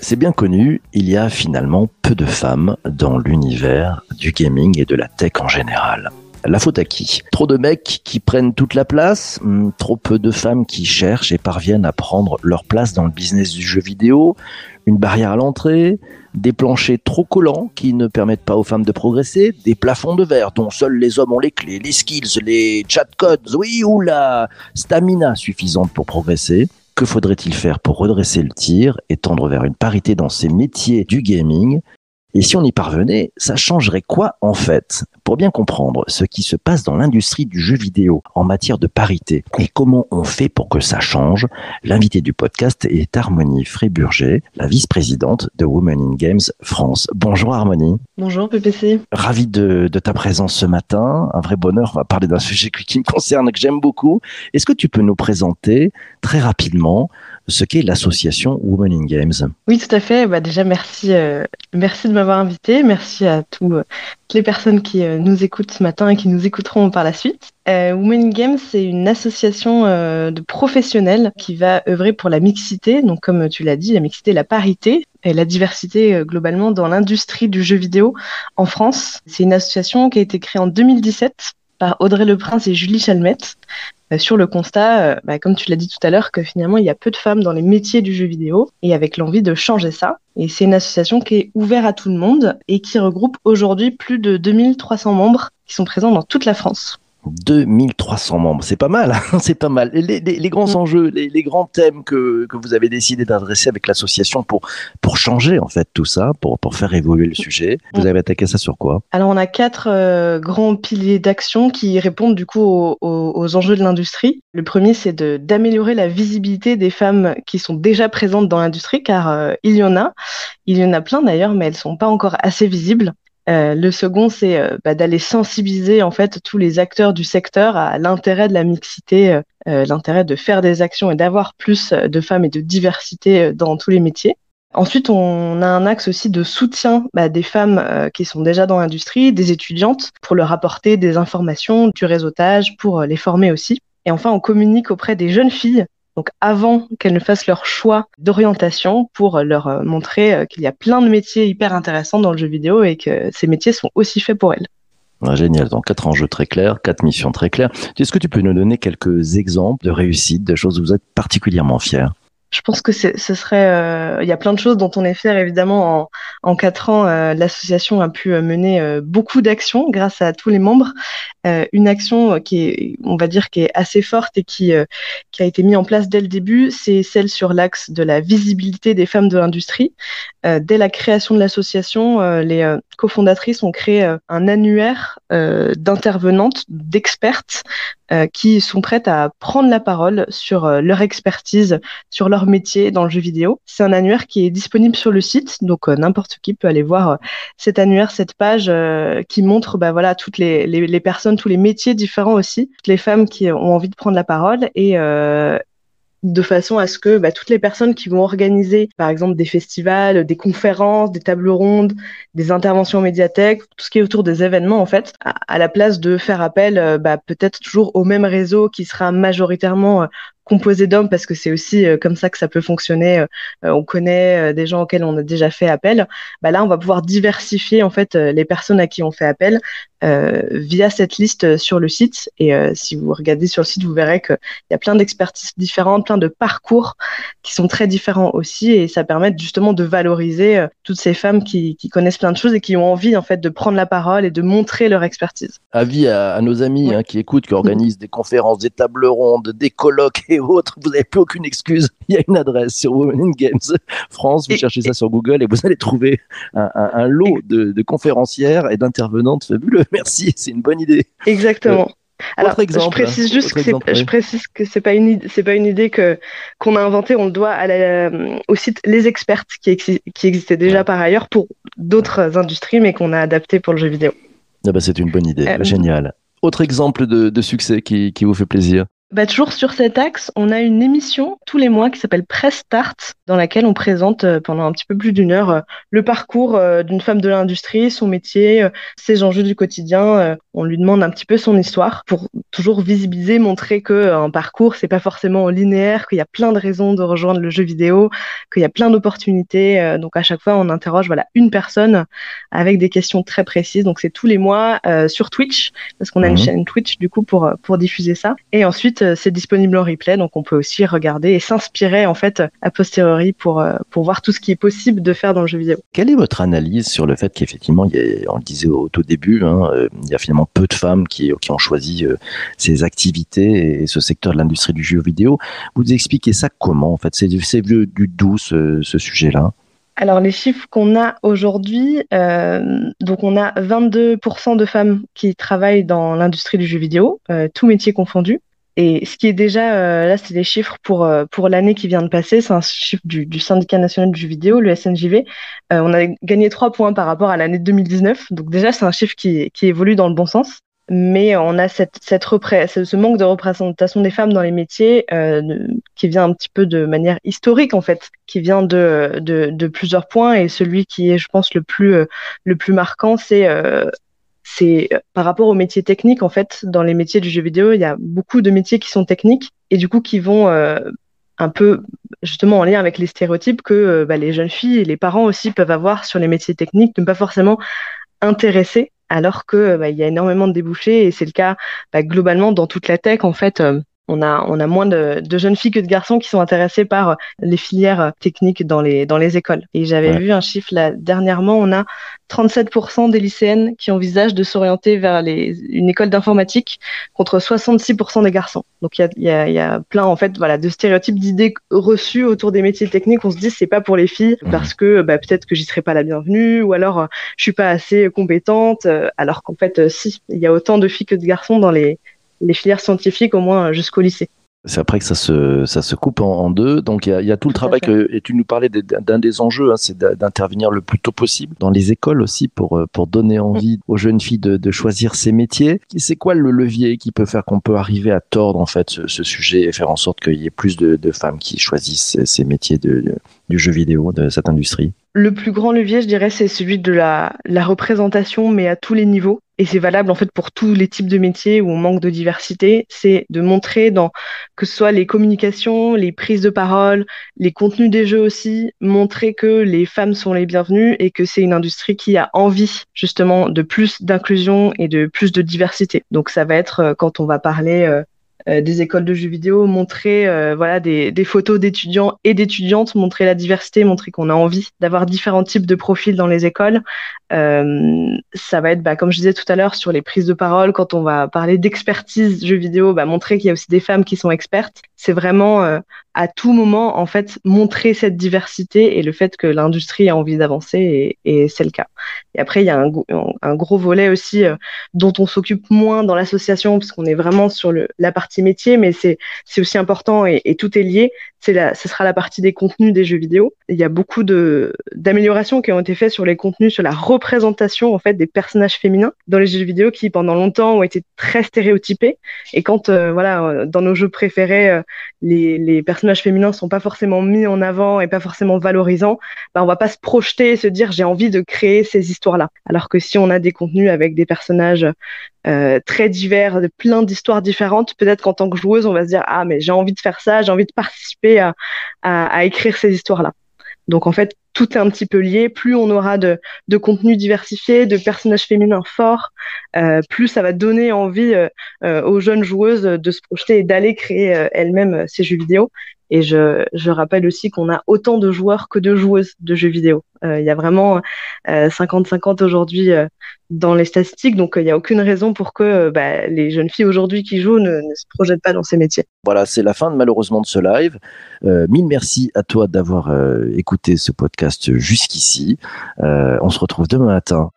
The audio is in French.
C'est bien connu, il y a finalement peu de femmes dans l'univers du gaming et de la tech en général. La faute à qui? Trop de mecs qui prennent toute la place, Hmm, trop peu de femmes qui cherchent et parviennent à prendre leur place dans le business du jeu vidéo, une barrière à l'entrée, des planchers trop collants qui ne permettent pas aux femmes de progresser, des plafonds de verre dont seuls les hommes ont les clés, les skills, les chat codes, oui, ou la stamina suffisante pour progresser. Que faudrait-il faire pour redresser le tir et tendre vers une parité dans ces métiers du gaming? Et si on y parvenait, ça changerait quoi en fait? Pour bien comprendre ce qui se passe dans l'industrie du jeu vidéo en matière de parité et comment on fait pour que ça change, l'invité du podcast est Harmonie Fréburger, la vice-présidente de Women in Games France. Bonjour Harmonie. Bonjour PPC. Ravi de, de, ta présence ce matin. Un vrai bonheur. On va parler d'un sujet qui me concerne, que j'aime beaucoup. Est-ce que tu peux nous présenter très rapidement ce qu'est l'association Women in Games Oui, tout à fait. Bah, déjà, merci, euh, merci de m'avoir invité. Merci à euh, toutes les personnes qui euh, nous écoutent ce matin et qui nous écouteront par la suite. Women in Games, c'est une association de professionnels qui va œuvrer pour la mixité. Donc, comme tu l'as dit, la mixité, la parité et la diversité globalement dans l'industrie du jeu vidéo en France. C'est une association qui a été créée en 2017 par Audrey Leprince et Julie Chalmette sur le constat, bah, comme tu l'as dit tout à l'heure, que finalement il y a peu de femmes dans les métiers du jeu vidéo et avec l'envie de changer ça. Et c'est une association qui est ouverte à tout le monde et qui regroupe aujourd'hui plus de 2300 membres qui sont présents dans toute la France. 2300 membres, c'est pas mal, hein c'est pas mal. Les, les, les grands mmh. enjeux, les, les, grands thèmes que, que vous avez décidé d'adresser avec l'association pour, pour changer en fait tout ça, pour, pour faire évoluer le sujet, vous mmh. avez attaqué ça sur quoi? Alors on a quatre euh, grands piliers d'action qui répondent du coup aux, aux, aux enjeux de l'industrie. Le premier c'est d'améliorer la visibilité des femmes qui sont déjà présentes dans l'industrie, car euh, il y en a, il y en a plein d'ailleurs, mais elles sont pas encore assez visibles. Euh, le second, c'est euh, bah, d'aller sensibiliser en fait tous les acteurs du secteur à l'intérêt de la mixité, euh, l'intérêt de faire des actions et d'avoir plus de femmes et de diversité dans tous les métiers. Ensuite, on a un axe aussi de soutien bah, des femmes qui sont déjà dans l'industrie, des étudiantes, pour leur apporter des informations, du réseautage, pour les former aussi. Et enfin, on communique auprès des jeunes filles donc avant qu'elles ne fassent leur choix d'orientation pour leur montrer qu'il y a plein de métiers hyper intéressants dans le jeu vidéo et que ces métiers sont aussi faits pour elles. Ah, génial, donc quatre enjeux très clairs, quatre missions très claires. Est-ce que tu peux nous donner quelques exemples de réussite, de choses où vous êtes particulièrement fiers? Je pense que ce serait, euh, il y a plein de choses dont on est fier évidemment. En, en quatre ans, euh, l'association a pu mener euh, beaucoup d'actions grâce à tous les membres. Une action qui est, on va dire, qui est assez forte et qui qui a été mise en place dès le début, c'est celle sur l'axe de la visibilité des femmes de l'industrie. dès la création de l'association, les cofondatrices ont créé un annuaire d'intervenantes, d'expertes qui sont prêtes à prendre la parole sur leur expertise, sur leur métier dans le jeu vidéo. C'est un annuaire qui est disponible sur le site, donc euh, n'importe qui peut aller voir euh, cet annuaire, cette page euh, qui montre bah, voilà, toutes les, personnes, tous les métiers différents aussi, toutes les femmes qui ont envie de prendre la parole et, de façon à ce que bah, toutes les personnes qui vont organiser, par exemple, des festivals, des conférences, des tables rondes, des interventions médiathèques, tout ce qui est autour des événements, en fait, à, la place de faire appel bah, peut-être toujours au même réseau qui sera majoritairement composé d'hommes parce que c'est aussi euh, comme ça que ça peut fonctionner. Euh, on connaît euh, des gens auxquels on a déjà fait appel. Bah là, on va pouvoir diversifier en fait les personnes à qui on fait appel via cette liste sur le site. Et si vous regardez sur le site, vous verrez qu'il y a plein d'expertises différentes, plein de parcours qui sont très différents aussi, et ça permet justement de valoriser toutes ces femmes qui, qui, connaissent plein de choses et qui ont envie en fait de prendre la parole et de montrer leur expertise. Avis à, à nos amis hein, qui écoutent, qui organisent des conférences, des tables rondes, des colloques et autres, vous n'avez plus aucune excuse. Il y a une adresse sur Women in Games France. Vous cherchez ça sur Google et vous allez trouver un, un, un lot de, de, conférencières et d'intervenantes fabuleux. Merci, c'est une bonne idée. Exactement. Euh, Alors, exemple, je précise juste que exemple, oui. je précise que c'est pas une c'est pas une idée que qu'on a inventée. On le doit à la, au site Les Expertes qui, exi qui existait déjà ouais. par ailleurs pour d'autres industries, mais qu'on a adapté pour le jeu vidéo. Ah bah c'est une bonne idée, euh, génial. Autre exemple de, de succès qui, qui vous fait plaisir bah, toujours sur cet axe, on a une émission tous les mois qui s'appelle Press Start, dans laquelle on présente euh, pendant un petit peu plus d'une heure euh, le parcours euh, d'une femme de l'industrie, son métier, ses enjeux du quotidien. on lui demande un petit peu son histoire pour toujours visibiliser, montrer que un parcours c'est pas forcément linéaire, qu'il y a plein de raisons de rejoindre le jeu vidéo, qu'il y a plein d'opportunités. donc à chaque fois, on interroge voilà une personne avec des questions très précises. Donc c'est tous les mois sur Twitch parce qu'on a une mhm. chaîne Twitch du coup pour pour diffuser ça. Et ensuite, c'est disponible en replay, donc on peut aussi regarder et s'inspirer en fait a posteriori pour pour voir tout ce qui est possible de faire dans le jeu vidéo. Quelle est votre analyse sur le fait qu'effectivement, on le disait au tout début, hein, euh, il y a finalement peu de femmes qui, qui ont choisi euh, ces activités et ce secteur de l'industrie du jeu vidéo. Vous expliquez ça comment en fait? C'est du, du doux ce, sujet-là? Alors les chiffres qu'on a aujourd'hui, euh, donc on a 22% de femmes qui travaillent dans l'industrie du jeu vidéo, tous métiers confondus. Et ce qui est déjà, euh, là, c'est des chiffres pour, euh, pour l'année qui vient de passer. C'est un chiffre du, du, syndicat national du vidéo, le SNJV. Euh, on a gagné trois points par rapport à l'année 2019. Donc déjà, c'est un chiffre qui, qui évolue dans le bon sens. Mais on a cette, cette ce manque de représentation des femmes dans les métiers qui vient un petit peu de manière historique, en fait, qui vient de, de, de plusieurs points. Et celui qui est, je pense, le plus, le plus marquant, c'est c'est euh, par rapport aux métiers techniques, en fait, dans les métiers du jeu vidéo, il y a beaucoup de métiers qui sont techniques et du coup qui vont euh, un peu justement en lien avec les stéréotypes que euh, bah, les jeunes filles et les parents aussi peuvent avoir sur les métiers techniques, ne pas forcément intéressés, alors que bah, y a énormément de débouchés et c'est le cas bah, globalement dans toute la tech en fait on a, on a moins de, de, jeunes filles que de garçons qui sont intéressés par euh, les filières euh, techniques dans les, dans les écoles. Et j'avais vu un chiffre là dernièrement, on a 37% des lycéennes qui envisagent de s'orienter vers les, une école d'informatique contre 66% des garçons. Donc il y a, y, a, y a, plein en fait voilà de stéréotypes, d'idées reçues autour des métiers techniques. On se dit c'est pas pour les filles parce que bah, peut-être que j'y serai pas la bienvenue ou alors euh, je suis pas assez compétente. alors qu'en fait si, il y a autant de filles que de garçons dans les les filières scientifiques au moins jusqu'au lycée. C'est après que ça se, ça se coupe en, deux. Donc il y a, y a, tout le travail que, et tu nous parlais d'un des enjeux, hein, c'est d'intervenir le plus tôt possible dans les écoles aussi pour, euh, pour donner envie aux jeunes filles de, de choisir ces métiers. C'est quoi le levier qui peut faire qu'on peut arriver à tordre en fait ce, sujet et faire en sorte qu'il y ait plus de, de, femmes qui choisissent ces métiers de, du jeu vidéo, de cette industrie? Le plus grand levier, je dirais, c'est celui de la, la représentation, mais à tous les niveaux et c'est valable en fait pour tous les types de métiers où on manque de diversité, c'est de montrer dans que ce soit les communications, les prises de parole, les contenus des jeux aussi, montrer que les femmes sont les bienvenues et que c'est une industrie qui a envie justement de plus d'inclusion et de plus de diversité. Donc ça va être euh, quand on va parler euh, des écoles de jeux vidéo, montrer euh, voilà des, des photos d'étudiants et d'étudiantes, montrer la diversité, montrer qu'on a envie d'avoir différents types de profils dans les écoles. Euh, ça va être, bah, comme je disais tout à l'heure, sur les prises de parole, quand on va parler d'expertise jeux vidéo, bah, montrer qu'il y a aussi des femmes qui sont expertes. C'est vraiment euh, à tout moment, en fait, montrer cette diversité et le fait que l'industrie a envie d'avancer, et, c'est le cas. Et après, il y a un, gros volet aussi dont on s'occupe moins dans l'association, parce qu'on est vraiment sur la partie métier, mais c'est aussi important et, tout est lié. C'est ce sera la partie des contenus des jeux vidéo. Il y a beaucoup d'améliorations qui ont été faites sur les contenus, sur la représentation en fait des personnages féminins dans les jeux vidéo qui pendant longtemps ont été très stéréotypés. Et quand euh, voilà euh, dans nos jeux préférés euh, les, les personnages féminins sont pas forcément mis en avant et pas forcément valorisants, ben on va pas se projeter et se dire j'ai envie de créer ces histoires-là. Alors que si on a des contenus avec des personnages euh, très divers, plein d'histoires différentes. Peut-être qu'en tant que joueuse, on va se dire ah mais j'ai envie de faire ça, j'ai envie de participer à, écrire ces histoires-là. Donc en fait, tout est un petit peu lié. Plus on aura de, de contenu diversifié, de personnages féminins forts, euh, plus ça va donner envie euh, aux jeunes joueuses de se projeter et d'aller créer elles-mêmes ces jeux vidéo. Et je, je rappelle aussi qu'on a autant de joueurs que de joueuses de jeux vidéo. Euh, il y a vraiment 50-50 euh, aujourd'hui euh, dans les statistiques, donc il n'y a aucune raison pour que bah, les jeunes filles aujourd'hui qui jouent ne, ne, se projettent pas dans ces métiers. Voilà, c'est la fin de, malheureusement de ce live. mille merci à toi d'avoir écouté ce podcast jusqu'ici. on se retrouve demain matin.